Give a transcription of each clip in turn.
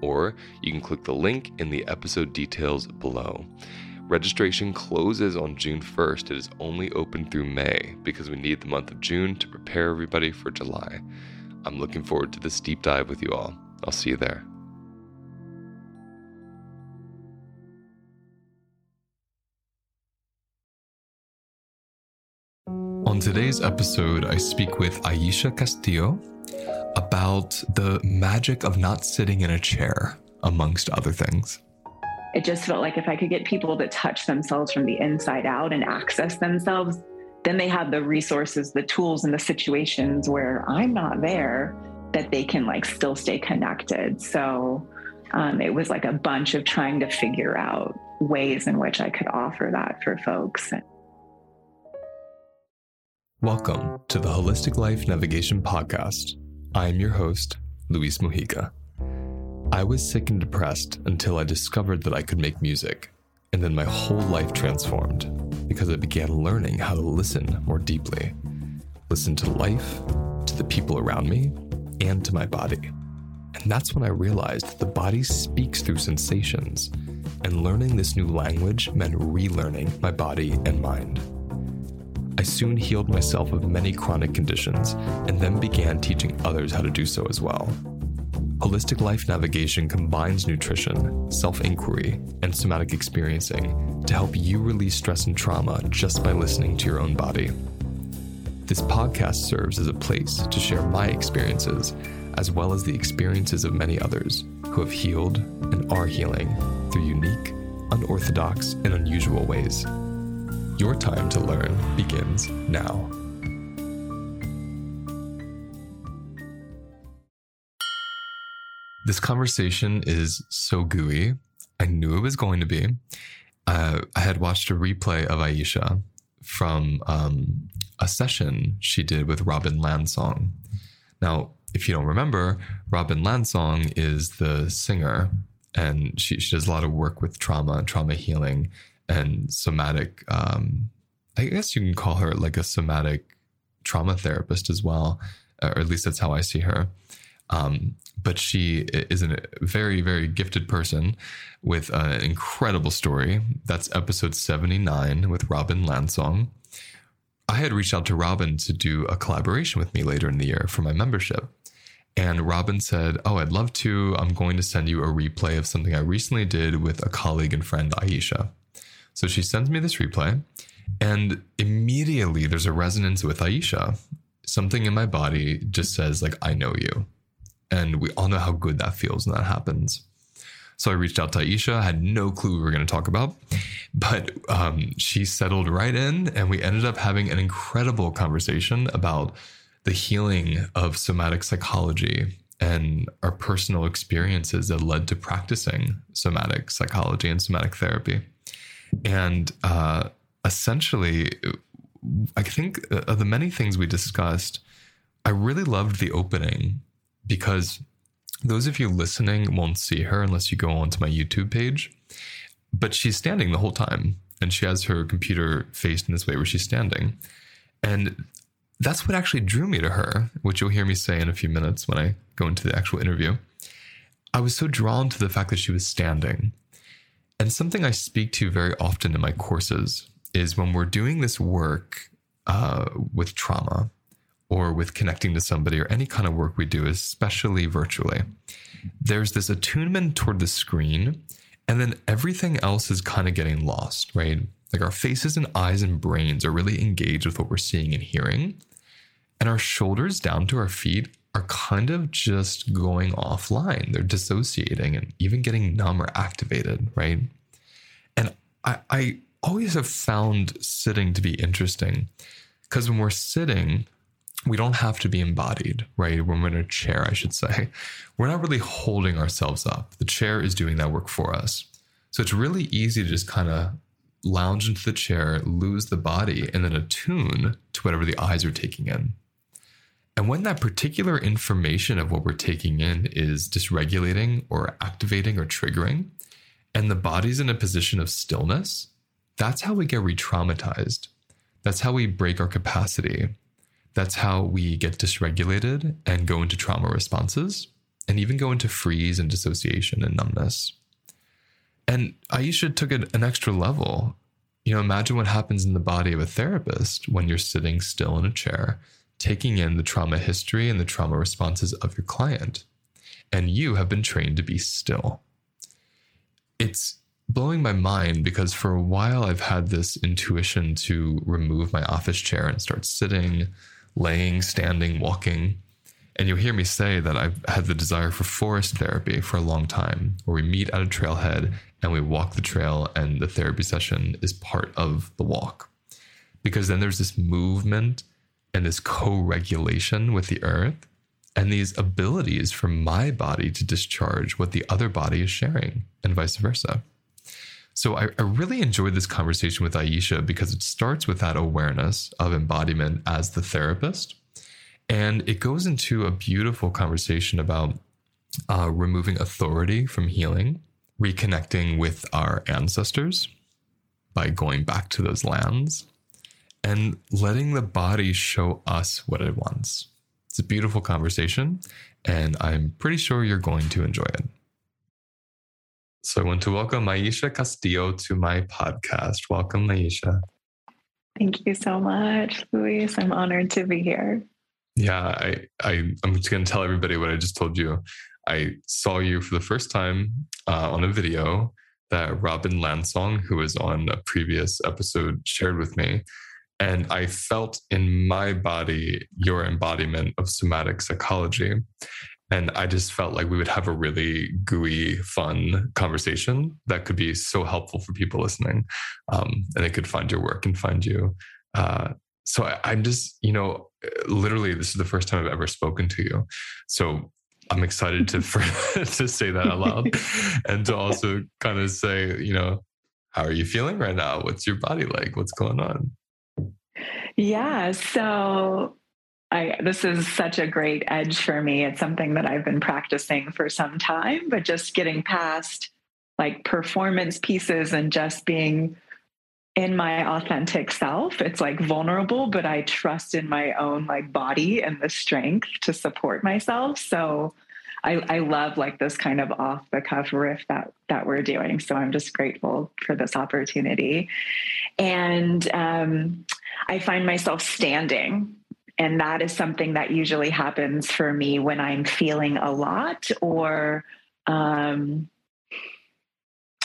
or you can click the link in the episode details below. Registration closes on June 1st. It is only open through May because we need the month of June to prepare everybody for July. I'm looking forward to this deep dive with you all. I'll see you there. On today's episode, I speak with Aisha Castillo, about the magic of not sitting in a chair, amongst other things. It just felt like if I could get people to touch themselves from the inside out and access themselves, then they have the resources, the tools, and the situations where I'm not there that they can like still stay connected. So um, it was like a bunch of trying to figure out ways in which I could offer that for folks. Welcome to the Holistic Life Navigation Podcast. I am your host, Luis Mujica. I was sick and depressed until I discovered that I could make music, and then my whole life transformed because I began learning how to listen more deeply. Listen to life, to the people around me, and to my body. And that's when I realized that the body speaks through sensations, and learning this new language meant relearning my body and mind. I soon healed myself of many chronic conditions and then began teaching others how to do so as well. Holistic Life Navigation combines nutrition, self inquiry, and somatic experiencing to help you release stress and trauma just by listening to your own body. This podcast serves as a place to share my experiences, as well as the experiences of many others who have healed and are healing through unique, unorthodox, and unusual ways. Your time to learn begins now. This conversation is so gooey. I knew it was going to be. Uh, I had watched a replay of Aisha from um, a session she did with Robin Lansong. Now, if you don't remember, Robin Lansong is the singer, and she, she does a lot of work with trauma and trauma healing and somatic. Um, I guess you can call her like a somatic trauma therapist as well, or at least that's how I see her. Um, but she is a very, very gifted person with an incredible story. That's episode 79 with Robin Lansong. I had reached out to Robin to do a collaboration with me later in the year for my membership. And Robin said, Oh, I'd love to. I'm going to send you a replay of something I recently did with a colleague and friend, Aisha. So she sends me this replay, and immediately there's a resonance with Aisha. Something in my body just says, like, I know you. And we all know how good that feels when that happens. So I reached out to Aisha, had no clue we were going to talk about, but um, she settled right in and we ended up having an incredible conversation about the healing of somatic psychology and our personal experiences that led to practicing somatic psychology and somatic therapy. And uh, essentially, I think of the many things we discussed, I really loved the opening because those of you listening won't see her unless you go onto my YouTube page. But she's standing the whole time and she has her computer faced in this way where she's standing. And that's what actually drew me to her, which you'll hear me say in a few minutes when I go into the actual interview. I was so drawn to the fact that she was standing. And something I speak to very often in my courses is when we're doing this work uh, with trauma or with connecting to somebody or any kind of work we do, especially virtually, there's this attunement toward the screen, and then everything else is kind of getting lost, right? Like our faces and eyes and brains are really engaged with what we're seeing and hearing. And our shoulders down to our feet are kind of just going offline. They're dissociating and even getting numb or activated, right? And I, I always have found sitting to be interesting because when we're sitting, we don't have to be embodied, right? When we're in a chair, I should say, we're not really holding ourselves up. The chair is doing that work for us. So it's really easy to just kind of lounge into the chair, lose the body, and then attune to whatever the eyes are taking in. And when that particular information of what we're taking in is dysregulating or activating or triggering, and the body's in a position of stillness, that's how we get re traumatized. That's how we break our capacity. That's how we get dysregulated and go into trauma responses and even go into freeze and dissociation and numbness. And Aisha took it an extra level. You know, imagine what happens in the body of a therapist when you're sitting still in a chair taking in the trauma history and the trauma responses of your client. And you have been trained to be still. It's blowing my mind because for a while I've had this intuition to remove my office chair and start sitting, laying, standing, walking. And you'll hear me say that I've had the desire for forest therapy for a long time, where we meet at a trailhead and we walk the trail, and the therapy session is part of the walk. Because then there's this movement and this co regulation with the earth and these abilities for my body to discharge what the other body is sharing and vice versa. So I, I, really enjoyed this conversation with Aisha because it starts with that awareness of embodiment as the therapist. And it goes into a beautiful conversation about uh, removing authority from healing, reconnecting with our ancestors by going back to those lands, and letting the body show us what it wants. It's a beautiful conversation, and I'm pretty sure you're going to enjoy it. So I want to welcome Aisha Castillo to my podcast. Welcome, Aisha. Thank you so much, Luis. I'm honored to be here. Yeah, I, I I'm just going to tell everybody what I just told you. I saw you for the first time uh, on a video that Robin Lansong, who was on a previous episode, shared with me. And I felt in my body your embodiment of somatic psychology. And I just felt like we would have a really gooey, fun conversation that could be so helpful for people listening. Um, and they could find your work and find you. Uh, so I, am just, you know, literally, this is the first time I've ever spoken to you. So I'm excited to for, to say that out loud and to also kind of say, you know, how are you feeling right now? What's your body like? What's going on? Yeah. So I, this is such a great edge for me. It's something that I've been practicing for some time, but just getting past like performance pieces and just being in my authentic self. It's like vulnerable, but I trust in my own like body and the strength to support myself. So I, I love like this kind of off the cuff riff that that we're doing. So I'm just grateful for this opportunity. And um, I find myself standing. And that is something that usually happens for me when I'm feeling a lot or um,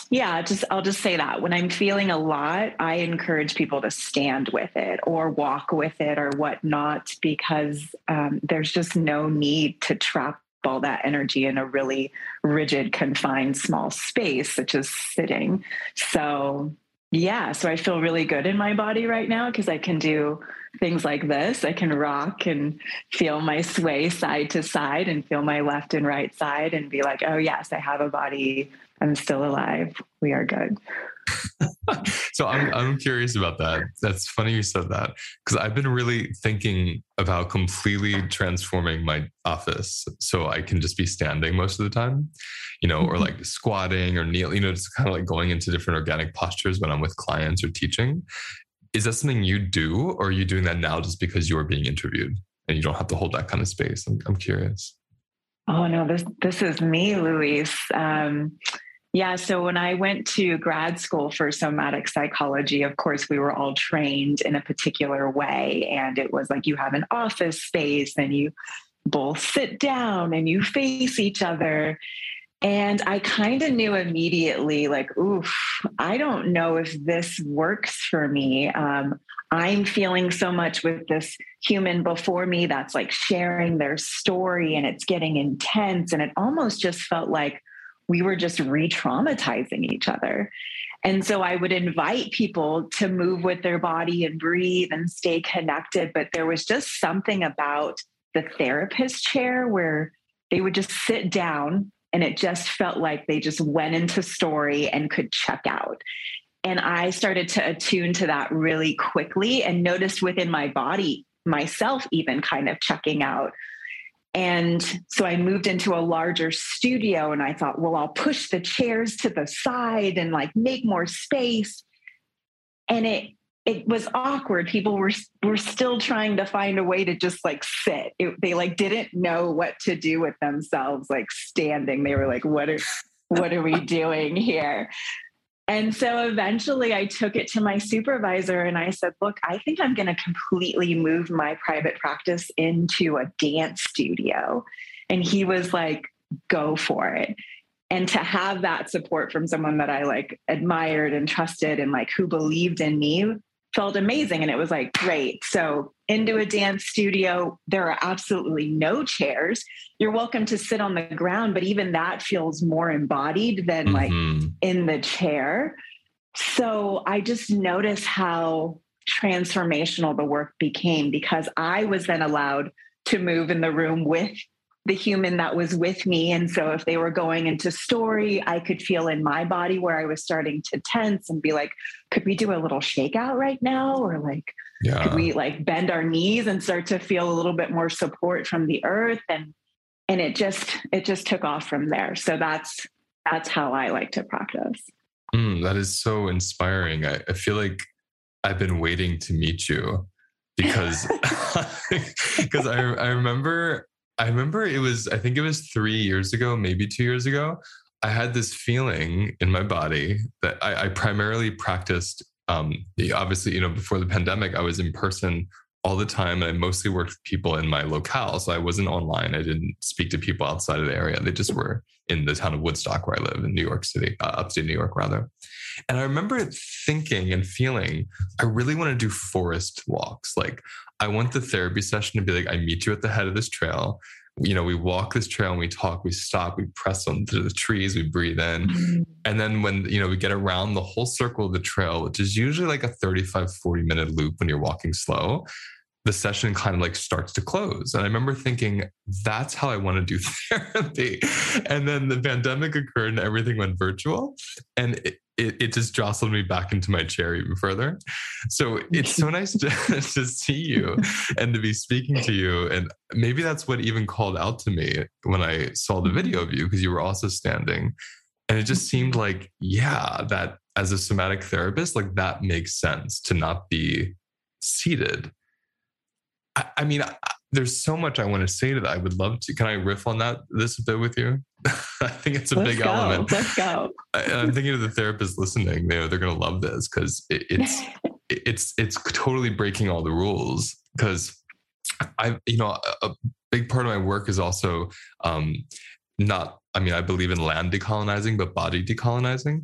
yeah, just I'll just say that when I'm feeling a lot, I encourage people to stand with it or walk with it or whatnot because um, there's just no need to trap all that energy in a really rigid, confined, small space, such as sitting. So, yeah, so I feel really good in my body right now because I can do things like this. I can rock and feel my sway side to side and feel my left and right side and be like, oh, yes, I have a body. I'm still alive. We are good. so I'm I'm curious about that. That's funny you said that because I've been really thinking about completely transforming my office so I can just be standing most of the time, you know, or mm-hmm. like squatting or kneel, you know, just kind of like going into different organic postures when I'm with clients or teaching. Is that something you do, or are you doing that now just because you are being interviewed and you don't have to hold that kind of space? I'm, I'm curious. Oh no, this this is me, Luis. Um, yeah. So when I went to grad school for somatic psychology, of course, we were all trained in a particular way. And it was like you have an office space and you both sit down and you face each other. And I kind of knew immediately, like, oof, I don't know if this works for me. Um, I'm feeling so much with this human before me that's like sharing their story and it's getting intense. And it almost just felt like, we were just re traumatizing each other. And so I would invite people to move with their body and breathe and stay connected. But there was just something about the therapist chair where they would just sit down and it just felt like they just went into story and could check out. And I started to attune to that really quickly and noticed within my body, myself even kind of checking out and so I moved into a larger studio and I thought, well, I'll push the chairs to the side and like make more space. And it it was awkward. People were were still trying to find a way to just like sit. It, they like didn't know what to do with themselves, like standing. They were like, "What are what are we doing here?" And so eventually I took it to my supervisor and I said, Look, I think I'm going to completely move my private practice into a dance studio. And he was like, Go for it. And to have that support from someone that I like admired and trusted and like who believed in me felt amazing. And it was like, great. So, into a dance studio, there are absolutely no chairs. You're welcome to sit on the ground, but even that feels more embodied than mm-hmm. like in the chair. So, I just noticed how transformational the work became because I was then allowed to move in the room with the human that was with me. And so if they were going into story, I could feel in my body where I was starting to tense and be like, could we do a little shakeout right now? Or like, yeah. could we like bend our knees and start to feel a little bit more support from the earth? And and it just it just took off from there. So that's that's how I like to practice. Mm, that is so inspiring. I, I feel like I've been waiting to meet you because because I, I remember I remember it was, I think it was three years ago, maybe two years ago. I had this feeling in my body that I, I primarily practiced. Um, obviously, you know, before the pandemic, I was in person all the time and I mostly worked with people in my locale. So I wasn't online. I didn't speak to people outside of the area. They just were in the town of Woodstock where I live in New York City, uh, upstate New York, rather. And I remember thinking and feeling, I really want to do forest walks. Like, I want the therapy session to be like, I meet you at the head of this trail. You know, we walk this trail and we talk, we stop, we press onto the trees, we breathe in. Mm-hmm. And then when, you know, we get around the whole circle of the trail, which is usually like a 35, 40 minute loop when you're walking slow, the session kind of like starts to close. And I remember thinking, that's how I want to do therapy. And then the pandemic occurred and everything went virtual. And it, it, it, just jostled me back into my chair even further. So it's so nice to, to see you and to be speaking to you. And maybe that's what even called out to me when I saw the video of you, because you were also standing. And it just seemed like, yeah, that as a somatic therapist, like that makes sense to not be seated. I, I mean, I, there's so much I want to say to that. I would love to. Can I riff on that this a bit with you? I think it's a Let's big go. element. Let's go. And I'm thinking of the therapist listening. They they're going to love this because it, it's it's it's totally breaking all the rules. Because I, you know, a, a, big part of my work is also um, not. I mean, I believe in land decolonizing, but body decolonizing,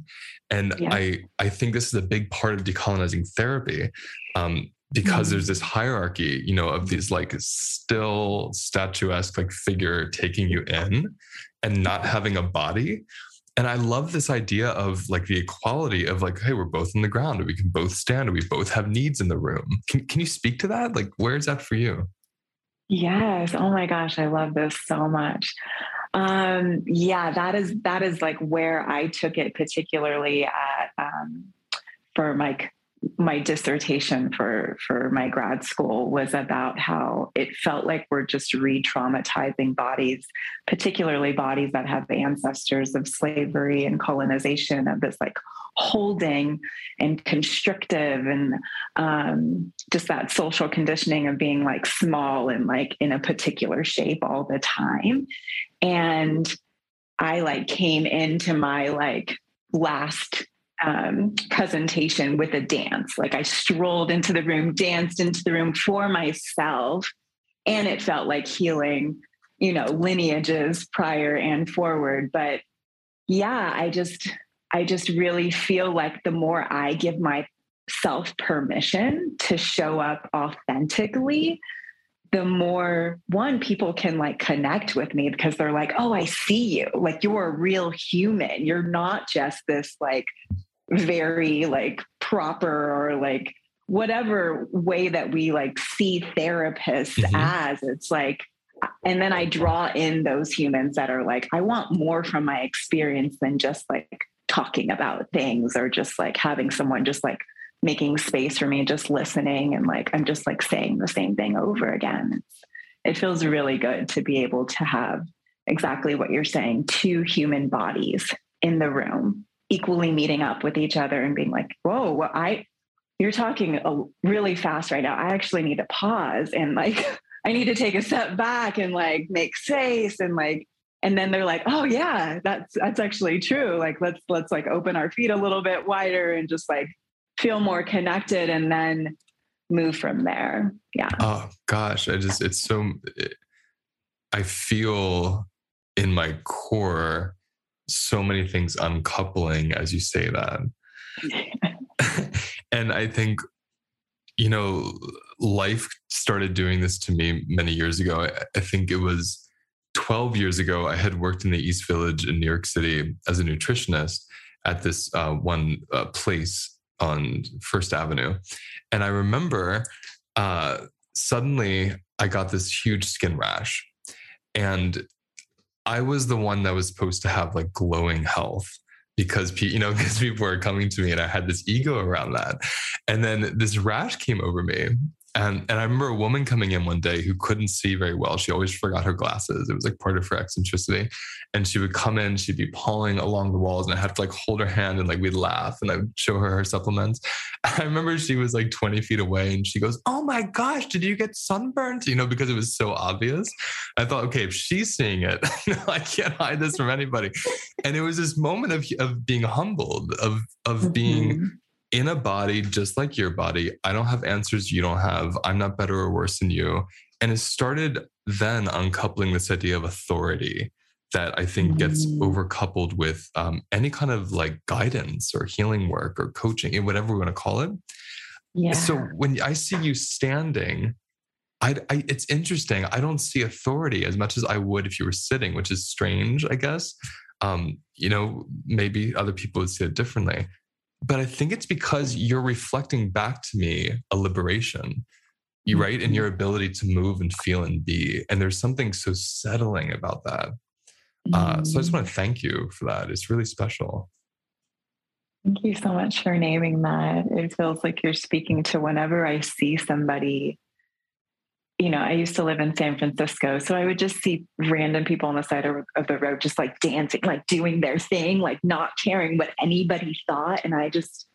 and yeah. I I think this is a big part of decolonizing therapy. Um, because mm-hmm. there's this hierarchy, you know, of these like still statuesque like figure taking you in and not having a body. And I love this idea of like the equality of like, hey, we're both on the ground and we can both stand and we both have needs in the room. Can, can you speak to that? Like, where is that for you? Yes. Oh my gosh, I love this so much. Um, yeah, that is that is like where I took it particularly at um, for my my dissertation for for my grad school was about how it felt like we're just re-traumatizing bodies particularly bodies that have ancestors of slavery and colonization of this like holding and constrictive and um, just that social conditioning of being like small and like in a particular shape all the time. And i like came into my like last um, presentation with a dance. Like I strolled into the room, danced into the room for myself, and it felt like healing, you know, lineages prior and forward. But yeah, I just, I just really feel like the more I give myself permission to show up authentically, the more one people can like connect with me because they're like, oh, I see you. Like you're a real human. You're not just this like very like proper or like whatever way that we like see therapists mm-hmm. as it's like and then i draw in those humans that are like i want more from my experience than just like talking about things or just like having someone just like making space for me just listening and like i'm just like saying the same thing over again it's, it feels really good to be able to have exactly what you're saying two human bodies in the room equally meeting up with each other and being like, whoa, well, I, you're talking really fast right now. I actually need to pause and like, I need to take a step back and like make space and like, and then they're like, oh yeah, that's, that's actually true. Like, let's, let's like open our feet a little bit wider and just like feel more connected and then move from there. Yeah. Oh gosh. I just, it's so, I feel in my core so many things uncoupling as you say that. and I think, you know, life started doing this to me many years ago. I, I think it was 12 years ago. I had worked in the East Village in New York City as a nutritionist at this uh, one uh, place on First Avenue. And I remember uh, suddenly I got this huge skin rash. And I was the one that was supposed to have like glowing health because you know because people were coming to me and I had this ego around that. And then this rash came over me and and I remember a woman coming in one day who couldn't see very well. She always forgot her glasses. It was like part of her eccentricity. And she would come in, she'd be pawing along the walls, and I had to like hold her hand and like we'd laugh and I would show her her supplements. I remember she was like 20 feet away and she goes, Oh my gosh, did you get sunburned? You know, because it was so obvious. I thought, okay, if she's seeing it, I can't hide this from anybody. And it was this moment of of being humbled, of of mm-hmm. being in a body just like your body. I don't have answers you don't have. I'm not better or worse than you. And it started then uncoupling this idea of authority that I think gets mm. overcoupled with um, any kind of like guidance or healing work or coaching, whatever we want to call it. Yeah. So when I see you standing, I, I, it's interesting. I don't see authority as much as I would if you were sitting, which is strange, I guess. Um, you know, maybe other people would see it differently but I think it's because you're reflecting back to me a liberation, you mm-hmm. right, in your ability to move and feel and be. And there's something so settling about that. Mm-hmm. Uh, so I just want to mm. thank you for that. It's really special. Thank you so much for naming that. It feels like you're speaking to whenever I see somebody you know, I used to live in San Francisco. So I would just see random people on the side of, of, the road just like dancing, like doing their thing, like not caring what anybody thought. And I just,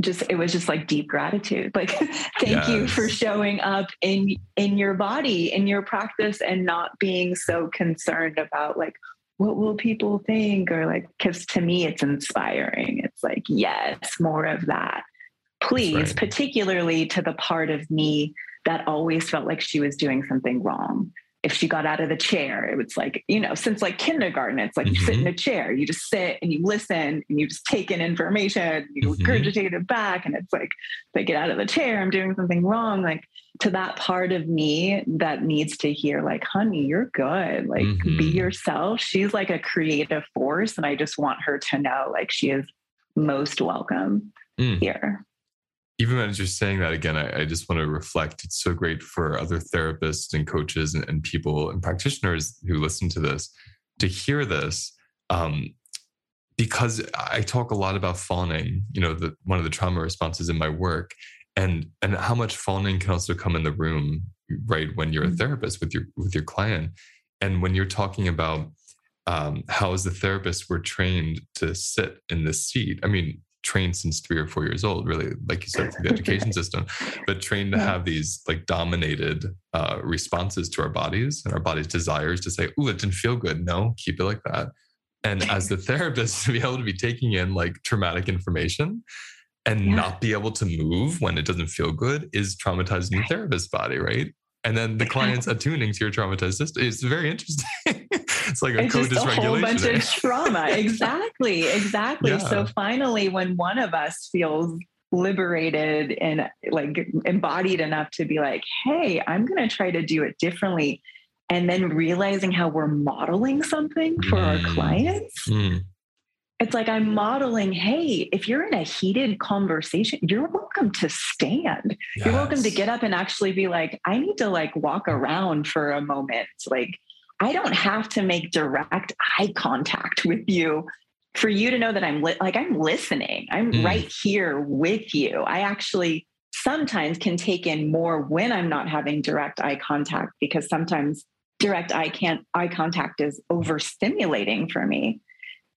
just it was just like deep gratitude like thank yes. you for showing up in in your body in your practice and not being so concerned about like what will people think or like because to me it's inspiring it's like yes more of that please right. particularly to the part of me that always felt like she was doing something wrong. if she got out of the chair, it was like, you know, since like kindergarten, it's like mm-hmm. you sit in mm-hmm. a chair, you just sit and you listen and you just take in information, you mm-hmm. regurgitate it back. And it's like, if I get out of the chair, I'm doing something wrong. Like to that part of me that needs to hear, like, honey, you're good. Like, mm-hmm. be yourself. She's like a creative force. And I just want her to know, like, she is most welcome mm. here even as you're saying that again, I, I, just want to reflect. It's so great for other therapists and coaches and, and people and practitioners who listen to this to hear this. Um, because I talk a lot about fawning, you know, the, one of the trauma responses in my work, and and how much fawning can also come in the room, right? When you're a mm-hmm. therapist with your with your client, and when you're talking about um, how as the therapist we're trained to sit in the seat. I mean, trained since three or four years old, really, like you said, through the education system, but trained to have these like dominated uh, responses to our bodies and our body's desires to say, "Ooh, it didn't feel good." No, keep it like that. And as the therapist, to be able to be taking in like traumatic information and yeah. not be able to move when it doesn't feel good is traumatizing the therapist's body, right? and then the client's attuning to your traumatized system. It's very interesting. It's like a it's just a whole bunch of trauma. exactly, exactly. Yeah. So finally, when one of us feels liberated and like embodied enough to be like, "Hey, I'm going to try to do it differently," and then realizing how we're modeling something for mm. our clients. Mm it's like I'm modeling, hey, if you're in a heated conversation, you're welcome to stand. Yes. You're welcome to get up and actually be like, I need to like walk around for a moment. Like, I don't have to make direct eye contact with you for you to know that I'm li- like I'm listening. I'm mm. right here with you. I actually sometimes can take in more when I'm not having direct eye contact because sometimes direct eye can't eye contact is overstimulating for me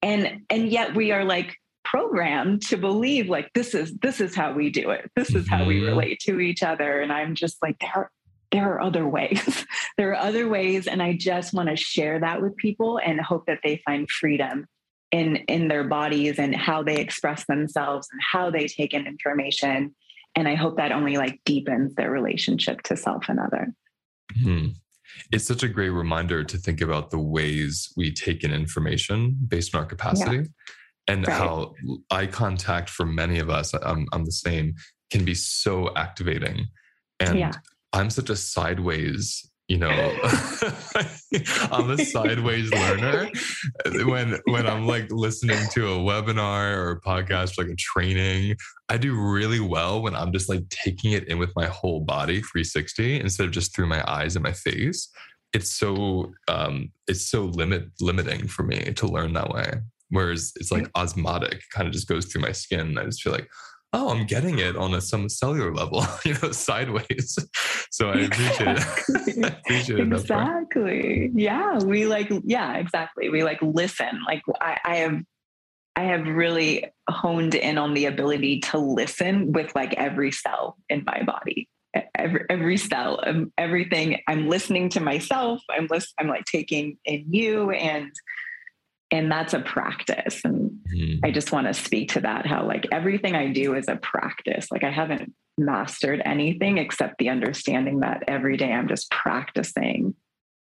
and and yet we are like programmed to believe like this is this is how we do it this is how we mm-hmm. relate to each other and i'm just like there there are other ways there are other ways and i just want to share that with people and hope that they find freedom in in their bodies and how they express themselves and how they take in information and i hope that only like deepens their relationship to self and other hmm it's such a great reminder to think about the ways we take in information based on our capacity yeah. and right. how eye contact for many of us I'm, I'm the same can be so activating and yeah. I'm such a sideways you know i'm a sideways learner. When when i'm like listening to a webinar or a podcast like a training i do really well when i'm just like taking it in with my whole body 360 instead of just through my eyes and my face. It's so um it's so limit limiting for me to learn that way. Whereas it's like osmotic kind of just goes through my skin. I just feel like oh, I'm getting it on a some cellular level, you know, sideways. So I appreciate it. appreciate it exactly. Yeah. We like, yeah, exactly. We like listen. Like I, I have I have really honed in on the ability to listen with like every cell in my body. Every, every cell, um, everything. I'm listening to myself. I'm list, I'm like taking in you and and that's a practice and mm-hmm. i just want to speak to that how like everything i do is a practice like i haven't mastered anything except the understanding that every day i'm just practicing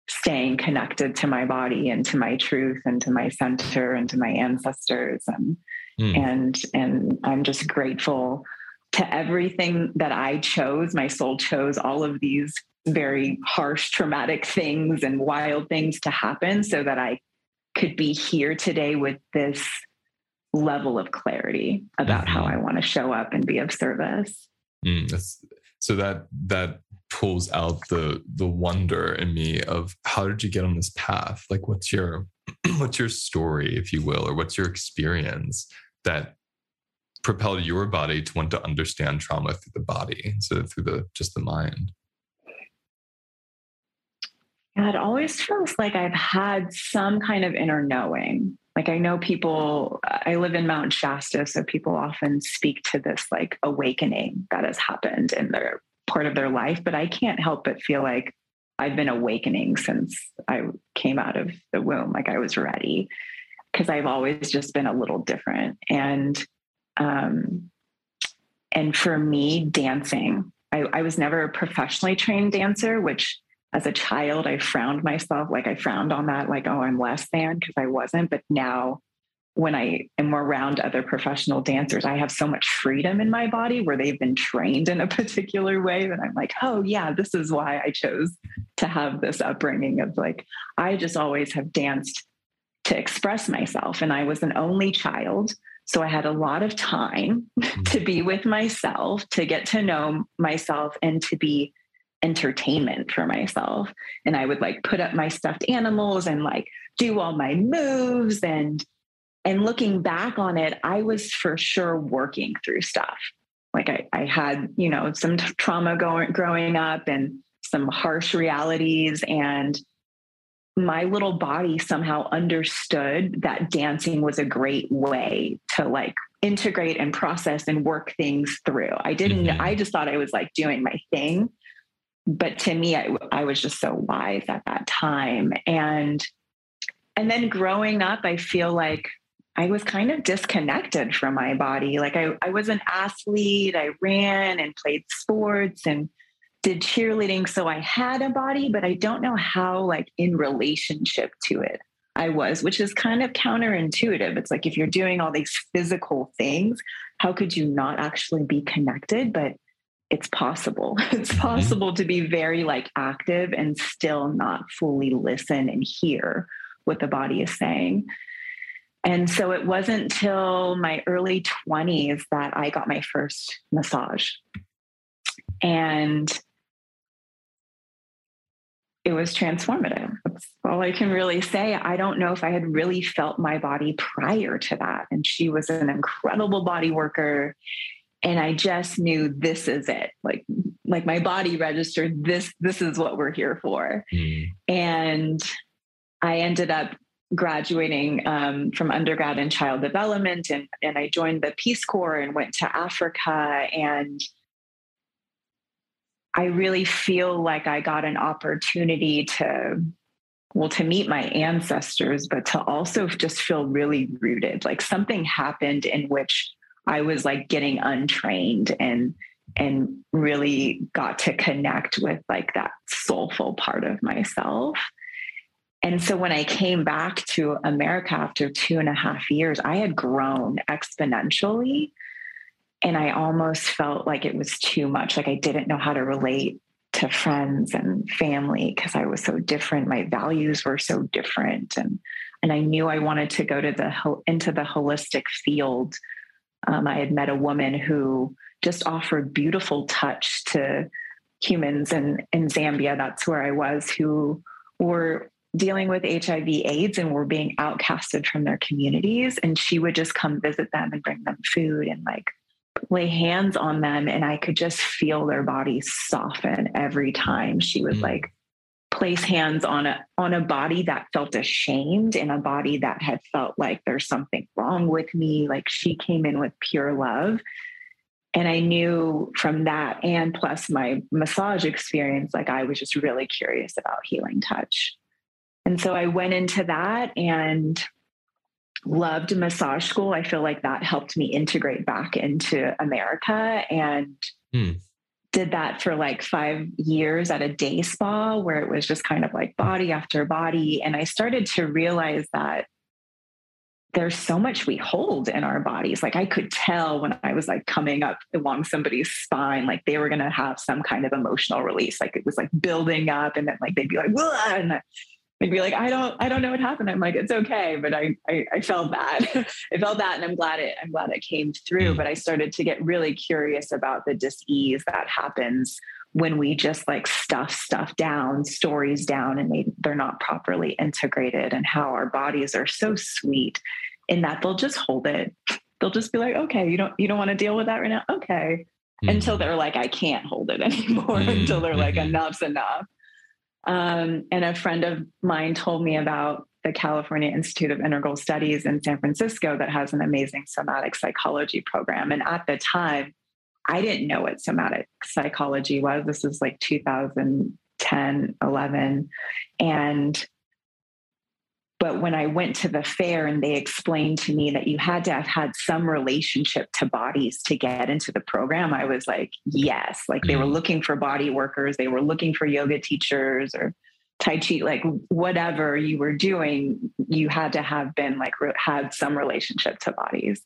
staying connected to my body and to my truth and to my center and to my ancestors and mm. and and i'm just grateful to everything that i chose my soul chose all of these very harsh traumatic things and wild things to happen so that i could be here today with this level of clarity about mm-hmm. how I want to show up and be of service. Mm, so that that pulls out the the wonder in me of how did you get on this path? Like what's your what's your story, if you will, or what's your experience that propelled your body to want to understand trauma through the body instead of through the just the mind? Yeah, it always feels like I've had some kind of inner knowing. Like I know people, I live in Mount Shasta, so people often speak to this like awakening that has happened in their part of their life, but I can't help but feel like I've been awakening since I came out of the womb. Like I was ready because I've always just been a little different. And um, and for me, dancing, I, I was never a professionally trained dancer, which as a child, I frowned myself, like I frowned on that, like, oh, I'm less than because I wasn't. But now when I am around other professional dancers, I have so much freedom in my body where they've been trained in a particular way that I'm like, oh, yeah, this is why I chose to have this upbringing of like, I just always have danced to express myself. And I was an only child. So I had a lot of time mm-hmm. to be with myself, to get to know myself, and to be entertainment for myself. And I would like put up my stuffed animals and like do all my moves and and looking back on it, I was for sure working through stuff. Like I, I had, you know, some t- trauma going growing up and some harsh realities and my little body somehow understood that dancing was a great way to like integrate and process and work things through. I didn't, mm-hmm. I just thought I was like doing my thing. But to me, I, I was just so wise at that time. And and then growing up, I feel like I was kind of disconnected from my body. Like I, I was an athlete, I ran and played sports and did cheerleading. So I had a body, but I don't know how, like, in relationship to it I was, which is kind of counterintuitive. It's like if you're doing all these physical things, how could you not actually be connected? But it's possible. It's mm-hmm. possible to be very like active and still not fully listen and hear what the body is saying. And so it wasn't till my early 20s that I got my first massage. And it was transformative. That's all I can really say. I don't know if I had really felt my body prior to that. And she was an incredible body worker. And I just knew this is it. Like, like my body registered this, this is what we're here for. Mm. And I ended up graduating um, from undergrad in child development and, and I joined the Peace Corps and went to Africa. And I really feel like I got an opportunity to, well, to meet my ancestors, but to also just feel really rooted. Like something happened in which I was like getting untrained and and really got to connect with like that soulful part of myself. And so when I came back to America after two and a half years, I had grown exponentially. And I almost felt like it was too much. Like I didn't know how to relate to friends and family because I was so different. My values were so different. And and I knew I wanted to go to the into the holistic field. Um, I had met a woman who just offered beautiful touch to humans in, in Zambia. That's where I was, who were dealing with HIV AIDS and were being outcasted from their communities. And she would just come visit them and bring them food and like lay hands on them. And I could just feel their bodies soften every time she would mm. like place hands on a on a body that felt ashamed and a body that had felt like there's something wrong with me. Like she came in with pure love. And I knew from that and plus my massage experience, like I was just really curious about healing touch. And so I went into that and loved massage school. I feel like that helped me integrate back into America and hmm. Did that for like five years at a day spa where it was just kind of like body after body. And I started to realize that there's so much we hold in our bodies. Like I could tell when I was like coming up along somebody's spine, like they were going to have some kind of emotional release. Like it was like building up and then like they'd be like, and I'd be like, I don't, I don't know what happened. I'm like, it's okay, but I, I, I felt that I felt that, and I'm glad it, I'm glad it came through. But I started to get really curious about the dis-ease that happens when we just like stuff stuff down, stories down, and they they're not properly integrated, and how our bodies are so sweet in that they'll just hold it. They'll just be like, okay, you don't, you don't want to deal with that right now, okay. Mm. Until they're like, I can't hold it anymore. Mm. Until they're like, mm-hmm. enough's enough. Um, and a friend of mine told me about the California Institute of Integral Studies in San Francisco that has an amazing somatic psychology program. And at the time, I didn't know what somatic psychology was. This is like 2010, 11. And but when I went to the fair and they explained to me that you had to have had some relationship to bodies to get into the program, I was like, yes. Like they were mm. looking for body workers, they were looking for yoga teachers or Tai Chi, like whatever you were doing, you had to have been like, had some relationship to bodies.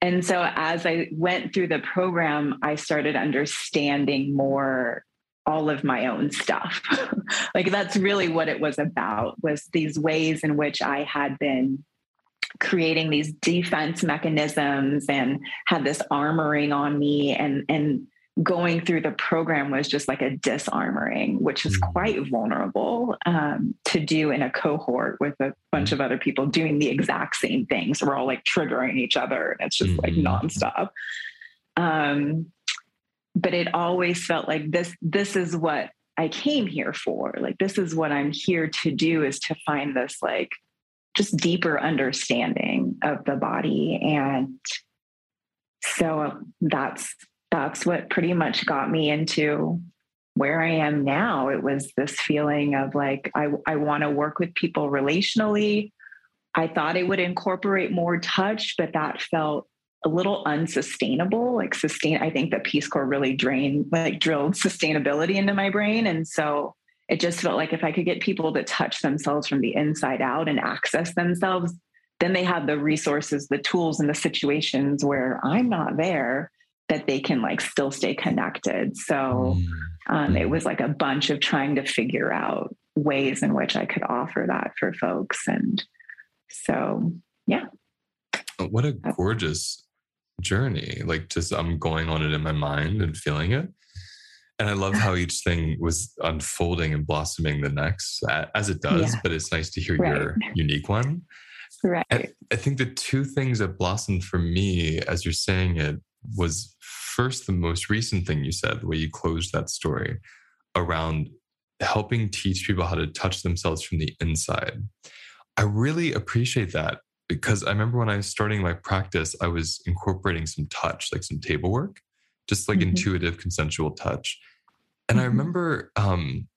And so as I went through the program, I started understanding more all of my own stuff. like that's really what it was about was these ways in which I had been creating these defense mechanisms and had this armoring on me and and going through the program was just like a disarmoring which is mm. quite vulnerable um, to do in a cohort with a bunch of other people doing the exact same things so we're all like triggering each other and it's just mm-hmm. like nonstop um, but it always felt like this this is what I came here for. Like this is what I'm here to do is to find this like just deeper understanding of the body and so um, that's that's what pretty much got me into where I am now. It was this feeling of like I I want to work with people relationally. I thought it would incorporate more touch, but that felt a little unsustainable. Like sustain, I think that Peace Corps really drained, like drilled sustainability into my brain. And so it just felt like if I could get people to touch themselves from the inside out and access themselves, then they have the resources, the tools, and the situations where I'm not there that they can like still stay connected. So mm. um, it was like a bunch of trying to figure out ways in which I could offer that for folks. And so, yeah. What a gorgeous journey. Like just I'm going on it in my mind and feeling it. And I love how each thing was unfolding and blossoming the next as it does, yeah. but it's nice to hear right. your unique one. Right. And I think the two things that blossomed for me as you're saying it was first the most recent thing you said, the way you closed that story around helping teach people how to touch themselves from the inside. I really appreciate that because I remember when I was starting my practice, I was incorporating some touch, like some table work, just like mm-hmm. intuitive consensual touch. And mm-hmm. I remember um,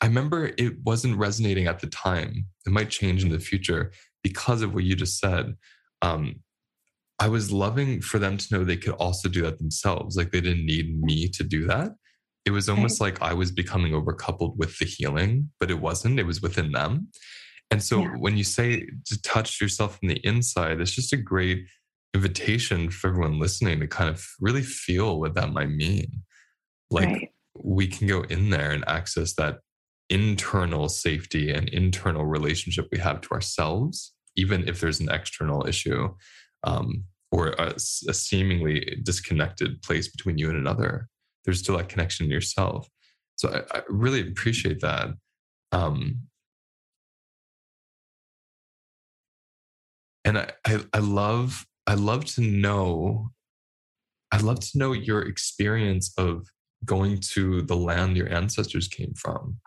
I remember it wasn't resonating at the time. It might change in the future because of what you just said. Um, I was loving for them to know they could also do that themselves. Like they didn't need me to do that. It was almost right. like I was becoming overcoupled with the healing, but it wasn't. It was within them. And so yeah. when you say to touch yourself from the inside, it's just a great invitation for everyone listening to kind of really feel what that might mean. Like right. we can go in there and access that internal safety and internal relationship we have to ourselves, even if there's an external issue um, or a, a, seemingly disconnected place between you and another. There's still that connection in yourself. So I, I really appreciate that. Um, and I, I, I love I love to know I'd love to know your experience of going to the land your ancestors came from,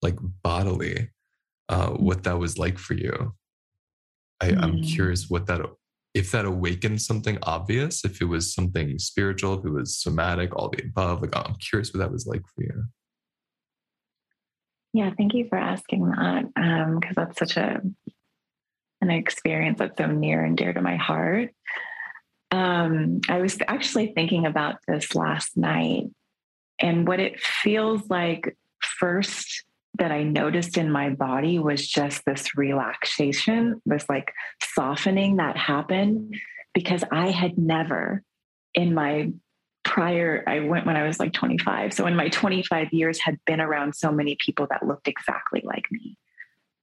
like bodily, uh, what that was like for you. I, mm. I'm curious what that if that awakened something obvious, if it was something spiritual, if it was somatic, all the above. Like I'm curious what that was like for you. Yeah, thank you for asking that because um, that's such a an experience that's so near and dear to my heart. Um, I was actually thinking about this last night and what it feels like first that I noticed in my body was just this relaxation, this like softening that happened because I had never in my prior, I went when I was like 25. So in my 25 years had been around so many people that looked exactly like me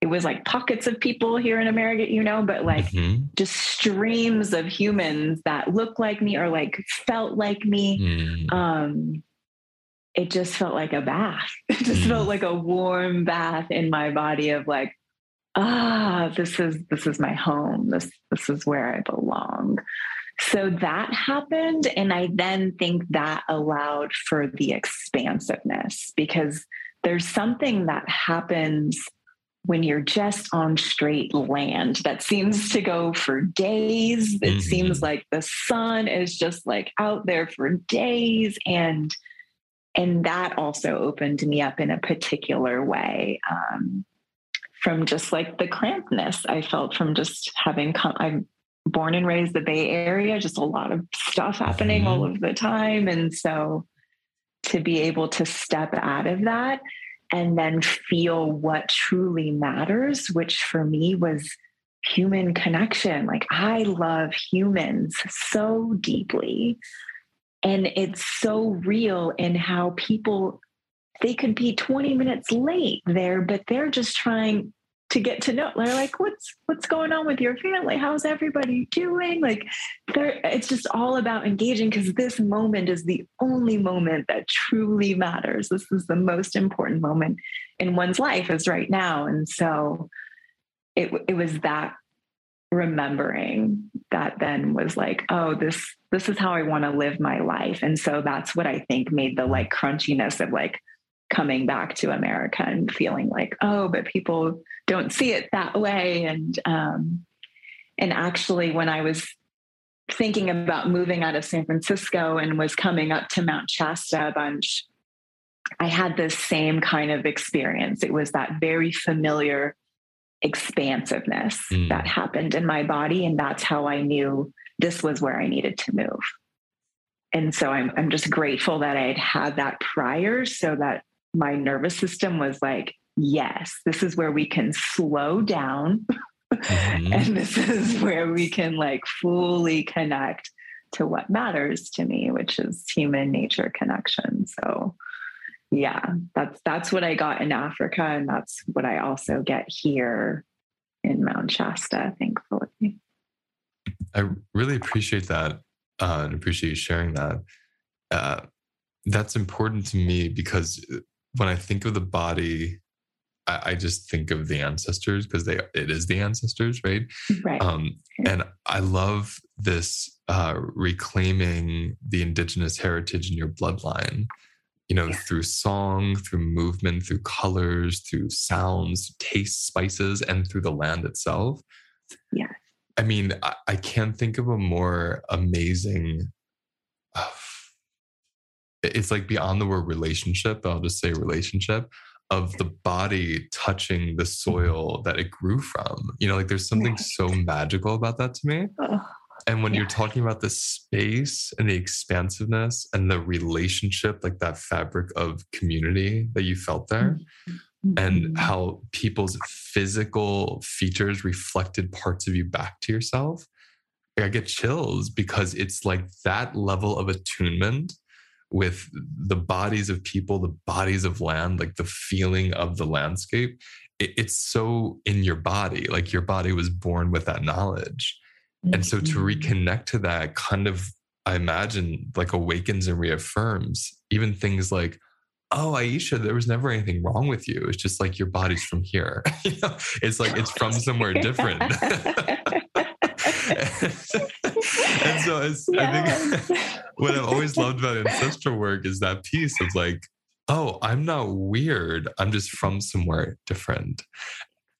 it was like pockets of people here in America, you know, but like mm-hmm. just streams of humans that looked like me or like felt like me. Mm. Um, it just felt like a bath. It just mm. felt like a warm bath in my body of like, ah, this is this is my home. This this is where I belong. So that happened. And I then think that allowed for the expansiveness because there's something that happens when you're just on straight land that seems to go for days. It mm-hmm. seems like the sun is just like out there for days. And and that also opened me up in a particular way um, from just like the crampedness I felt from just having come. I'm born and raised the Bay Area, just a lot of stuff happening mm-hmm. all of the time. And so to be able to step out of that and then feel what truly matters, which for me was human connection. Like I love humans so deeply. And it's so real in how people, they could be 20 minutes late there, but they're just trying to get to know. They're like what's what's going on with your family? How's everybody doing? Like there it's just all about engaging because this moment is the only moment that truly matters. This is the most important moment in one's life is right now. And so it it was that remembering that then was like oh this this is how i want to live my life. And so that's what i think made the like crunchiness of like coming back to America and feeling like, oh, but people don't see it that way. And um, and actually, when I was thinking about moving out of San Francisco and was coming up to Mount Shasta a bunch, I had this same kind of experience. It was that very familiar expansiveness mm. that happened in my body. And that's how I knew this was where I needed to move. And so I'm, I'm just grateful that I had had that prior so that my nervous system was like, yes, this is where we can slow down. Mm-hmm. and this is where we can like fully connect to what matters to me, which is human nature connection. So yeah, that's that's what I got in Africa. And that's what I also get here in Mount Shasta, thankfully. I really appreciate that uh, and appreciate you sharing that. Uh, that's important to me because when I think of the body, I, I just think of the ancestors because they it is the ancestors, right? Right. Um, and I love this uh, reclaiming the indigenous heritage in your bloodline. You know, yeah. through song, through movement, through colors, through sounds, tastes, spices, and through the land itself. Yeah. I mean, I, I can't think of a more amazing uh, it's like beyond the word relationship i'll just say relationship of the body touching the soil that it grew from you know like there's something so magical about that to me and when yeah. you're talking about the space and the expansiveness and the relationship like that fabric of community that you felt there mm-hmm. and mm-hmm. how people's physical features reflected parts of you back to yourself i get chills because it's like that level of attunement with the bodies of people, the bodies of land, like the feeling of the landscape. It, it's so in your body, like your body was born with that knowledge. Mm-hmm. And so to mm-hmm. reconnect to that kind of, I imagine, like awakens and reaffirms even things like, oh aisha there was never anything wrong with you it's just like your body's from here you know it's like it's from somewhere different and so it's, yes. I think what I've always loved about ancestral work is that piece of like, oh, I'm not weird. I'm just from somewhere different.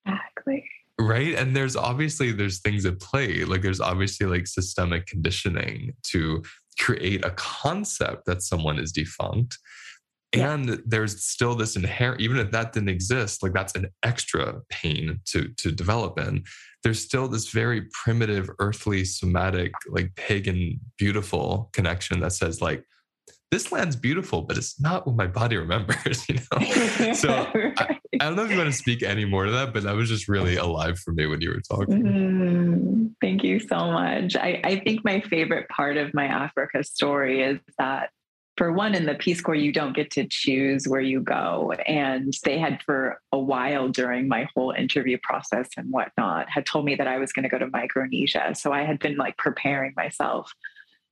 Exactly. Right. And there's obviously there's things at play. Like there's obviously like systemic conditioning to create a concept that someone is defunct. Yeah. And there's still this inherent, even if that didn't exist, like that's an extra pain to to develop in there's still this very primitive, earthly, somatic, like pagan, beautiful connection that says, like, this land's beautiful, but it's not what my body remembers, you know? so I, I, don't know if you want to speak any more to that, but that was just really alive for me when you were talking. Mm, thank you so much. I, I think my favorite part of my Africa story is that for one in the peace corps you don't get to choose where you go. And they had for a while during my whole interview process and whatnot had told me that i was going to go to micronesia. So i had been like preparing myself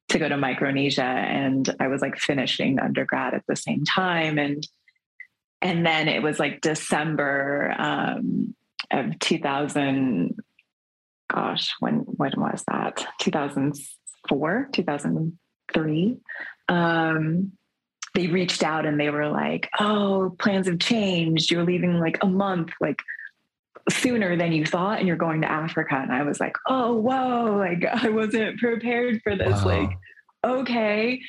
to go to micronesia and i was like finishing undergrad at the same time. And and then it was like december um, of 2000 gosh when when was that? 2004 2003 um, they reached out and they were like, "Oh, plans have changed. You're leaving like a month, like sooner than you thought, and you're going to Africa." And I was like, "Oh, whoa! Like I wasn't prepared for this. Wow. Like, okay."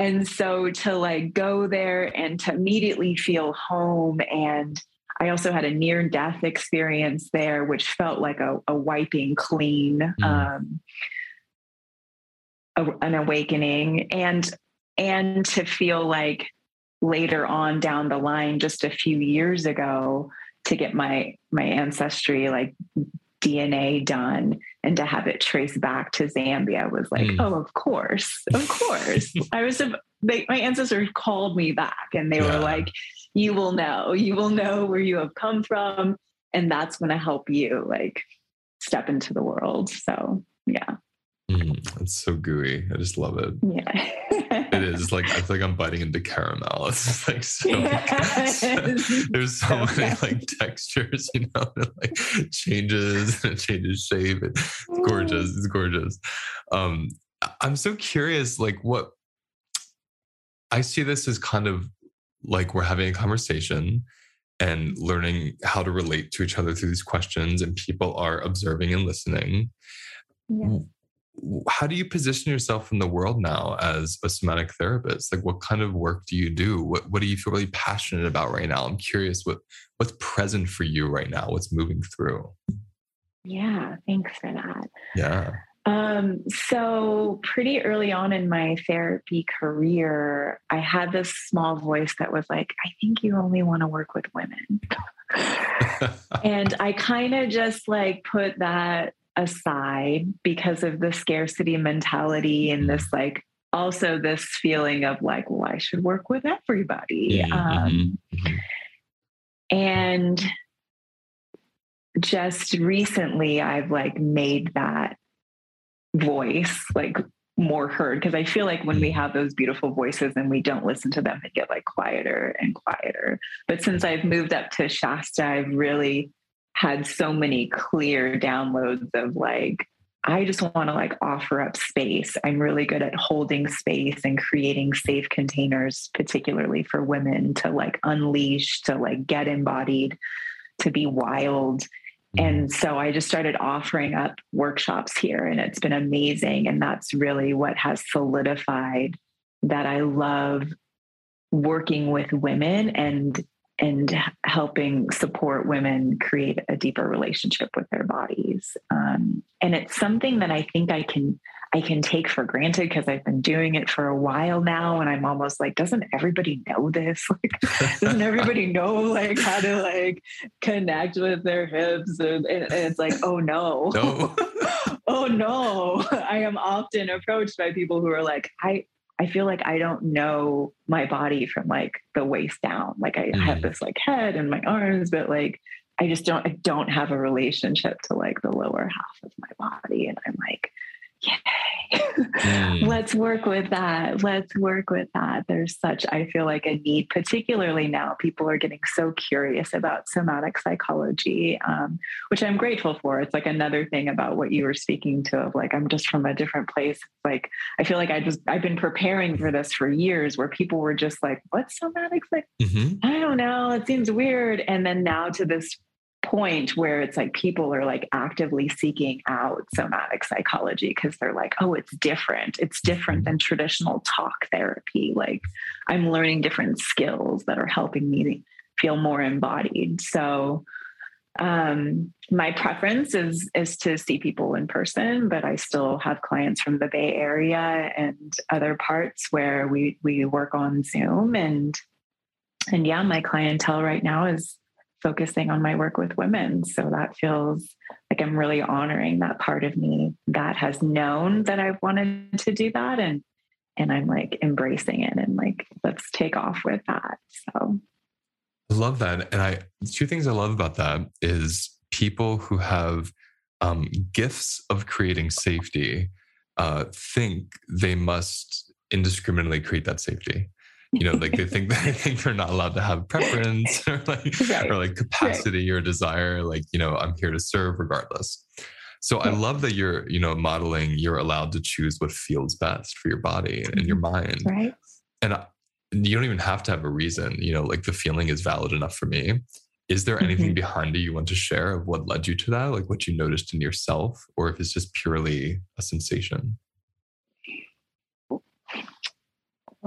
And so to like go there and to immediately feel home and I also had a near death experience there, which felt like a, a wiping clean, mm. um, a, an awakening, and and to feel like later on down the line, just a few years ago, to get my my ancestry like DNA done and to have it traced back to Zambia was like, mm. oh, of course, of course. I was, they, my ancestors called me back and they yeah. were like, you will know, you will know where you have come from. And that's going to help you like step into the world. So, yeah. Mm, it's so gooey. I just love it. Yeah. is like I feel like I'm biting into caramel. It's like so yes. there's so many like textures, you know, it like changes and it changes shape. It's gorgeous. It's gorgeous. Um I'm so curious, like what I see this as kind of like we're having a conversation and learning how to relate to each other through these questions and people are observing and listening. Yeah how do you position yourself in the world now as a somatic therapist? Like what kind of work do you do? What, what do you feel really passionate about right now? I'm curious what what's present for you right now? What's moving through? Yeah thanks for that. Yeah. Um, so pretty early on in my therapy career i had this small voice that was like i think you only want to work with women. And i kind of just like put that aside because of the scarcity mentality and this mm-hmm. like also this feeling of like well i should work with everybody mm-hmm. Um, mm-hmm. and just recently i've like made that voice like more heard because i feel like when we have those beautiful voices and we don't listen to them they get like quieter and quieter but since i've moved up to shasta i've really had so many clear downloads of like I just want to like offer up space. I'm really good at holding space and creating safe containers, particularly for women to like unleash, to like get embodied, to be wild. Mm-hmm. And so I just started offering up workshops here, and it's been amazing. And that's really what has solidified that I love working with women and and helping support women create a deeper relationship with their bodies. Um, and it's something that I think I can I can take for granted because I've been doing it for a while now, and I'm almost like, doesn't everybody know this? Like, doesn't everybody know like how to like connect with their hips? And, and it's like, oh no, no. oh no. I am often approached by people who are like, I I feel like I don't know my body from like the waist down. Like I mm. have this like head and my arms, but like I just don't I don't have a relationship to like the lower half of my body. And I'm like, yay, mm. let's work with that. Let's work with that. There's such, I feel like, a need, particularly now. People are getting so curious about somatic psychology, um, which I'm grateful for. It's like another thing about what you were speaking to of like, I'm just from a different place. Like, I feel like I just, I've been preparing for this for years where people were just like, what's somatic? Like, mm-hmm. I don't know. It seems weird. And then now to this point where it's like people are like actively seeking out somatic psychology because they're like, oh, it's different. It's different than traditional talk therapy. Like I'm learning different skills that are helping me feel more embodied. So um, my preference is is to see people in person, but I still have clients from the Bay Area and other parts where we we work on Zoom and and yeah, my clientele right now is focusing on my work with women. So that feels like I'm really honoring that part of me that has known that I've wanted to do that and and I'm like embracing it and like let's take off with that. So I love that. And I two things I love about that is people who have um, gifts of creating safety uh, think they must indiscriminately create that safety you know like they think they think they're not allowed to have preference or like right. or like capacity right. or desire like you know i'm here to serve regardless so yeah. i love that you're you know modeling you're allowed to choose what feels best for your body and your mm-hmm. mind right and I, you don't even have to have a reason you know like the feeling is valid enough for me is there anything mm-hmm. behind it you want to share of what led you to that like what you noticed in yourself or if it's just purely a sensation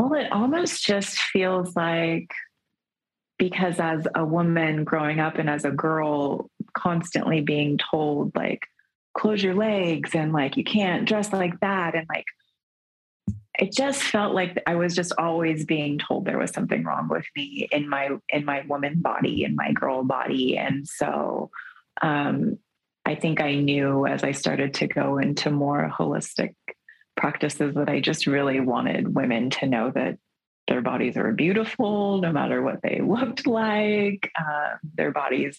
well, it almost just feels like because as a woman growing up and as a girl constantly being told like close your legs and like you can't dress like that and like it just felt like I was just always being told there was something wrong with me in my in my woman body in my girl body. And so um, I think I knew as I started to go into more holistic practices that I just really wanted women to know that their bodies are beautiful no matter what they looked like. Um, their bodies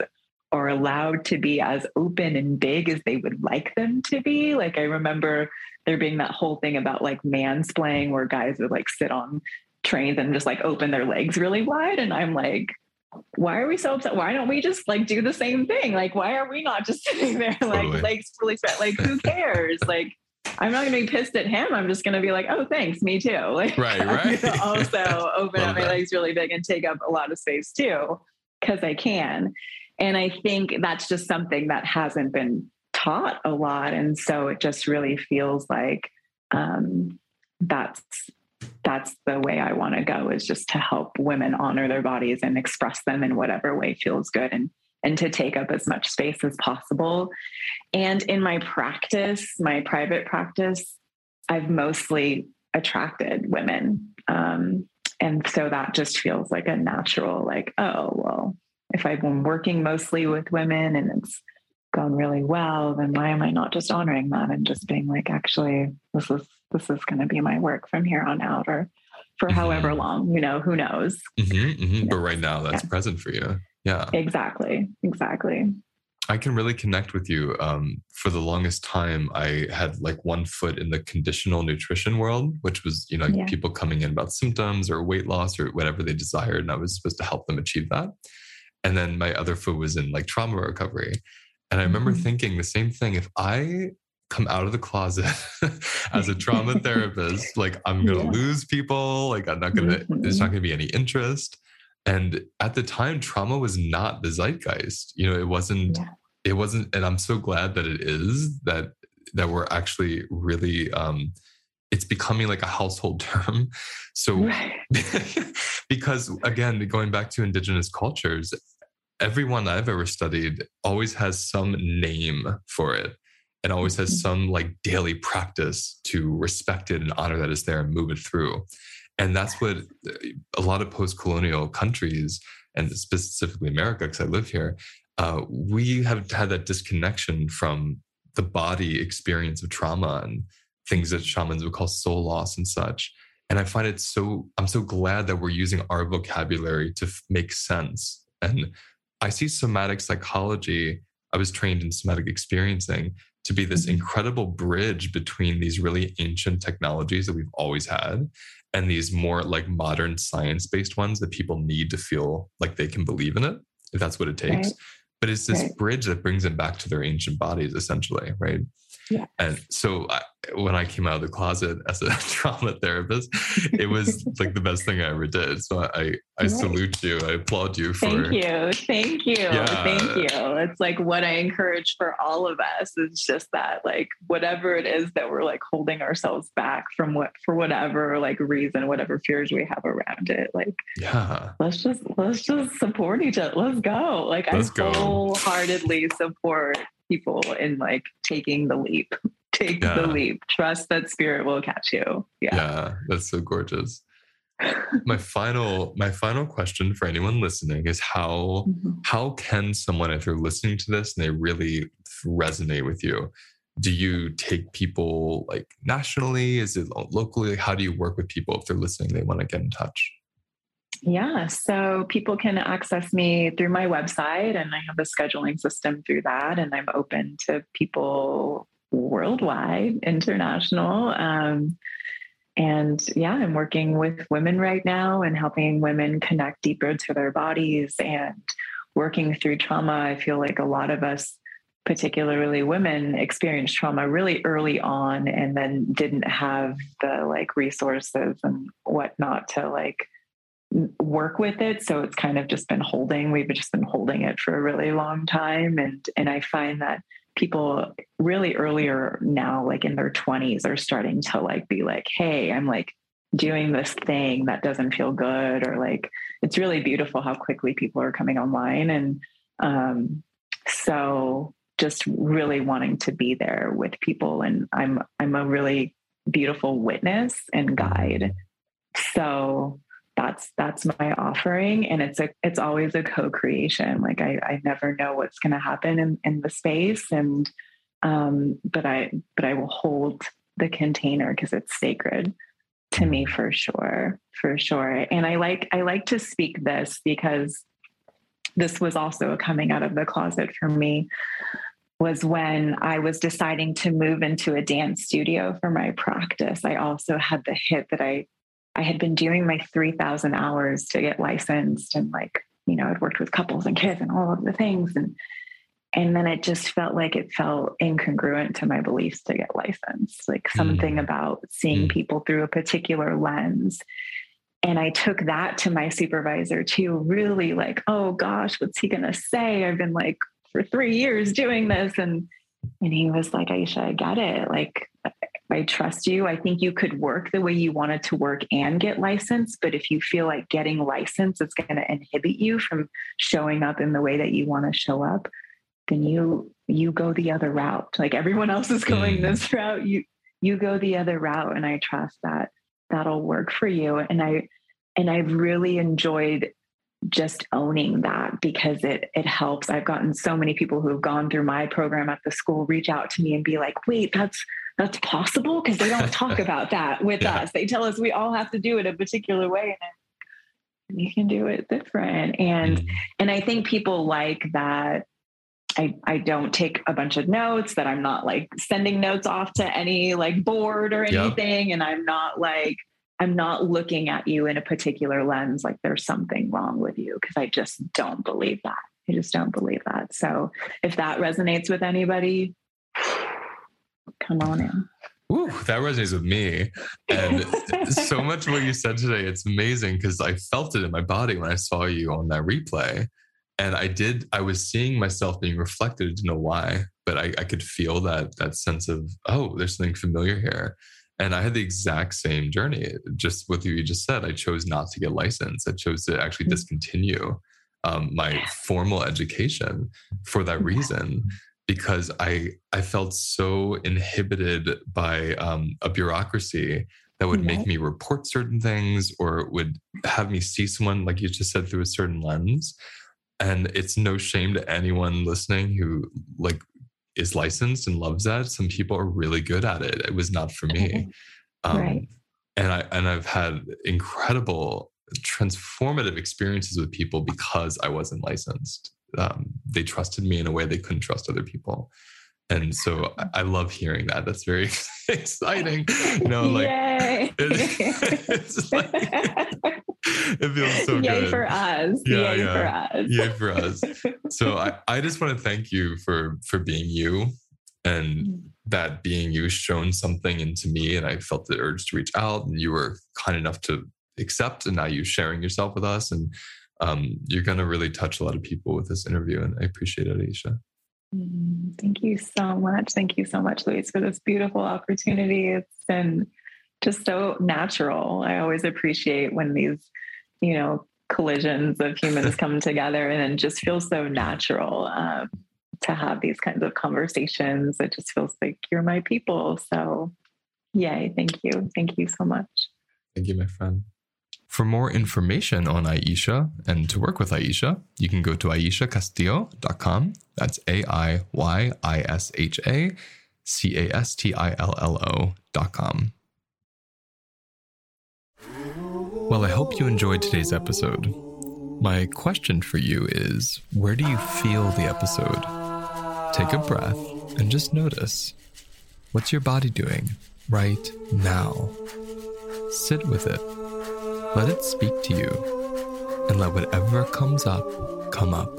are allowed to be as open and big as they would like them to be. Like I remember there being that whole thing about like mansplaining where guys would like sit on trains and just like open their legs really wide. And I'm like, why are we so upset? Why don't we just like do the same thing? Like, why are we not just sitting there like totally. legs fully spread? Like, who cares? like, I'm not going to be pissed at him. I'm just going to be like, oh, thanks, me too. Like, right, right. also open up my legs really big and take up a lot of space too, because I can. And I think that's just something that hasn't been taught a lot. And so it just really feels like um, that's that's the way I want to go is just to help women honor their bodies and express them in whatever way feels good and and to take up as much space as possible. And in my practice, my private practice, I've mostly attracted women. Um, and so that just feels like a natural, like, oh, well, if I've been working mostly with women and it's gone really well, then why am I not just honoring that and just being like, actually, this is this is going to be my work from here on out, or for mm-hmm. however long, you know, who knows? Mm-hmm, mm-hmm. But right now, that's yeah. present for you. Yeah. Exactly. Exactly. I can really connect with you. Um, for the longest time, I had like one foot in the conditional nutrition world, which was, you know, yeah. people coming in about symptoms or weight loss or whatever they desired. And I was supposed to help them achieve that. And then my other foot was in like trauma recovery. And I remember mm-hmm. thinking the same thing. If I come out of the closet as a trauma therapist, like I'm going to yeah. lose people, like I'm not going to, mm-hmm. there's not going to be any interest. And at the time, trauma was not the zeitgeist. You know, it wasn't, yeah. it wasn't, and I'm so glad that it is that, that we're actually really, um, it's becoming like a household term. So, right. because again, going back to indigenous cultures, everyone I've ever studied always has some name for it and always has mm-hmm. some like daily practice to respect it and honor that is there and move it through. And that's what a lot of post colonial countries, and specifically America, because I live here, uh, we have had that disconnection from the body experience of trauma and things that shamans would call soul loss and such. And I find it so, I'm so glad that we're using our vocabulary to f- make sense. And I see somatic psychology, I was trained in somatic experiencing to be this incredible bridge between these really ancient technologies that we've always had and these more like modern science based ones that people need to feel like they can believe in it if that's what it takes right. but it's this right. bridge that brings them back to their ancient bodies essentially right yeah. And so I, when I came out of the closet as a trauma therapist, it was like the best thing I ever did. So I, I salute you. I applaud you for. Thank you. Thank you. Yeah. Thank you. It's like what I encourage for all of us. It's just that like whatever it is that we're like holding ourselves back from what for whatever like reason, whatever fears we have around it. Like yeah, let's just let's just support each other. Let's go. Like let's I go. wholeheartedly support people in like taking the leap. Take yeah. the leap. Trust that spirit will catch you. Yeah. Yeah, that's so gorgeous. my final my final question for anyone listening is how mm-hmm. how can someone if you're listening to this and they really resonate with you do you take people like nationally is it locally how do you work with people if they're listening they want to get in touch yeah, so people can access me through my website, and I have a scheduling system through that. And I'm open to people worldwide, international. Um, and yeah, I'm working with women right now and helping women connect deeper to their bodies and working through trauma. I feel like a lot of us, particularly women, experience trauma really early on and then didn't have the like resources and whatnot to like work with it. So it's kind of just been holding. We've just been holding it for a really long time. And and i find that people really earlier now like in their 20s are starting to like be like hey i'm like doing this thing that doesn't feel good or like it's really beautiful how quickly people are coming online. And um, so just really wanting to be there with people. And i'm i'm a really beautiful witness and guide. So that's that's my offering. And it's a it's always a co-creation. Like i i never know what's going to happen in in the space. And um but i but i will hold the container because it's sacred to me for sure for sure. And i like i like to speak this because this was also coming out of the closet for me was when I was deciding to move into a dance studio for my practice. I also had the hit that I I had been doing my 3000 hours to get licensed and like, you know, I'd worked with couples and kids and all of the things and and then it just felt like it felt incongruent to my beliefs to get licensed, like something mm. about seeing mm. people through a particular lens. And I took that to my supervisor too, really like, oh gosh, what's he going to say? I've been like for three years doing this. And, and he was like, Aisha, I get it. Like, I trust you. I think you could work the way you wanted to work and get licensed. But if you feel like getting licensed is going to inhibit you from showing up in the way that you want to show up, then you you go the other route. Like everyone else is going mm. this route, you you go the other route. And I trust that that'll work for you. And I and I've really enjoyed just owning that because it it helps. I've gotten so many people who have gone through my program at the school reach out to me and be like, wait, that's that's possible because they don't talk about that with yeah. us. They tell us we all have to do it a particular way and you can do it different. And mm-hmm. and I think people like that I, I don't take a bunch of notes that I'm not like sending notes off to any like board or anything. Yep. And I'm not like, I'm not looking at you in a particular lens like there's something wrong with you because I just don't believe that. I just don't believe that. So if that resonates with anybody, come on in. Ooh, that resonates with me. And so much of what you said today, it's amazing because I felt it in my body when I saw you on that replay. And I did, I was seeing myself being reflected. I didn't know why, but I, I could feel that that sense of, oh, there's something familiar here. And I had the exact same journey, just with you just said. I chose not to get licensed. I chose to actually mm. discontinue um, my formal education for that reason because I I felt so inhibited by um, a bureaucracy that would make me report certain things or would have me see someone like you just said through a certain lens. And it's no shame to anyone listening who like is licensed and loves that. Some people are really good at it. It was not for me. Um, right. And I and I've had incredible transformative experiences with people because I wasn't licensed um, they trusted me in a way they couldn't trust other people and so I love hearing that. That's very exciting. You know, like, Yay. It, like it feels so Yay good. for us. Yeah, Yay yeah. for us. Yay for us. So I, I just want to thank you for for being you and mm. that being you shown something into me and I felt the urge to reach out and you were kind enough to accept and now you sharing yourself with us and um, you're going to really touch a lot of people with this interview. And I appreciate it, Aisha. Mm, thank you so much. Thank you so much, Luis, for this beautiful opportunity. It's been just so natural. I always appreciate when these, you know, collisions of humans come together and it just feels so natural um, to have these kinds of conversations. It just feels like you're my people. So, yay. Thank you. Thank you so much. Thank you, my friend. For more information on Aisha and to work with Aisha, you can go to aiyishacastillo.com. That's A I Y I S H A C A S T I L L O.com. Well, I hope you enjoyed today's episode. My question for you is where do you feel the episode? Take a breath and just notice. What's your body doing right now? Sit with it let it speak to you, and let whatever comes up come up.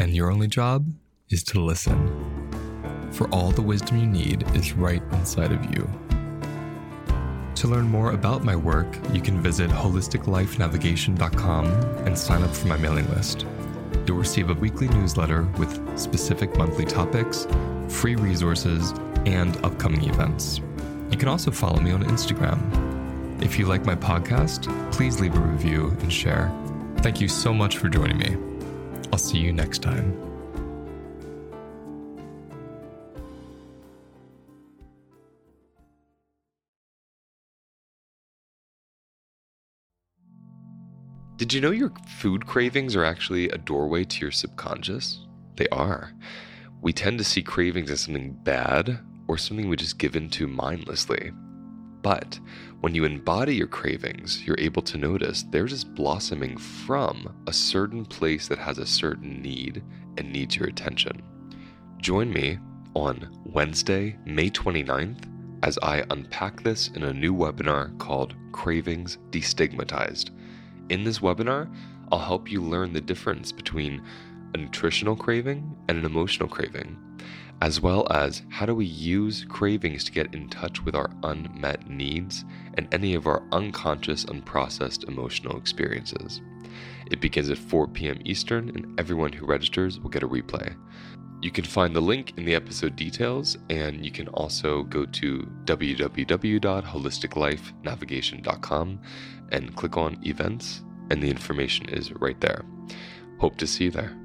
And your only job is to listen. For all the wisdom you need is right inside of you. To learn more about my work, you can visit holisticlifenavigation.com and sign up for my mailing list. You'll receive a weekly newsletter with specific monthly topics, free resources, and upcoming events. You can also follow me on Instagram If you like my podcast, please leave a review and share. Thank you so much for joining me. I'll see you next time. Did you know your food cravings are actually a doorway to your subconscious? They are. We tend to see cravings as something bad or something we just give into mindlessly. But when you embody your cravings, you're able to notice they're just blossoming from a certain place that has a certain need and needs your attention. Join me on Wednesday, May 29th, as I unpack this in a new webinar called Cravings Destigmatized. In this webinar, I'll help you learn the difference between a nutritional craving and an emotional craving, as well as how do we use cravings to get in touch with our unmet needs and any of our unconscious, unprocessed emotional experiences. It begins at 4 p.m. Eastern, and everyone who registers will get a replay. You can find the link in the episode details, and you can also go to www.holisticlifenavigation.com and click on events, and the information is right there. Hope to see you there.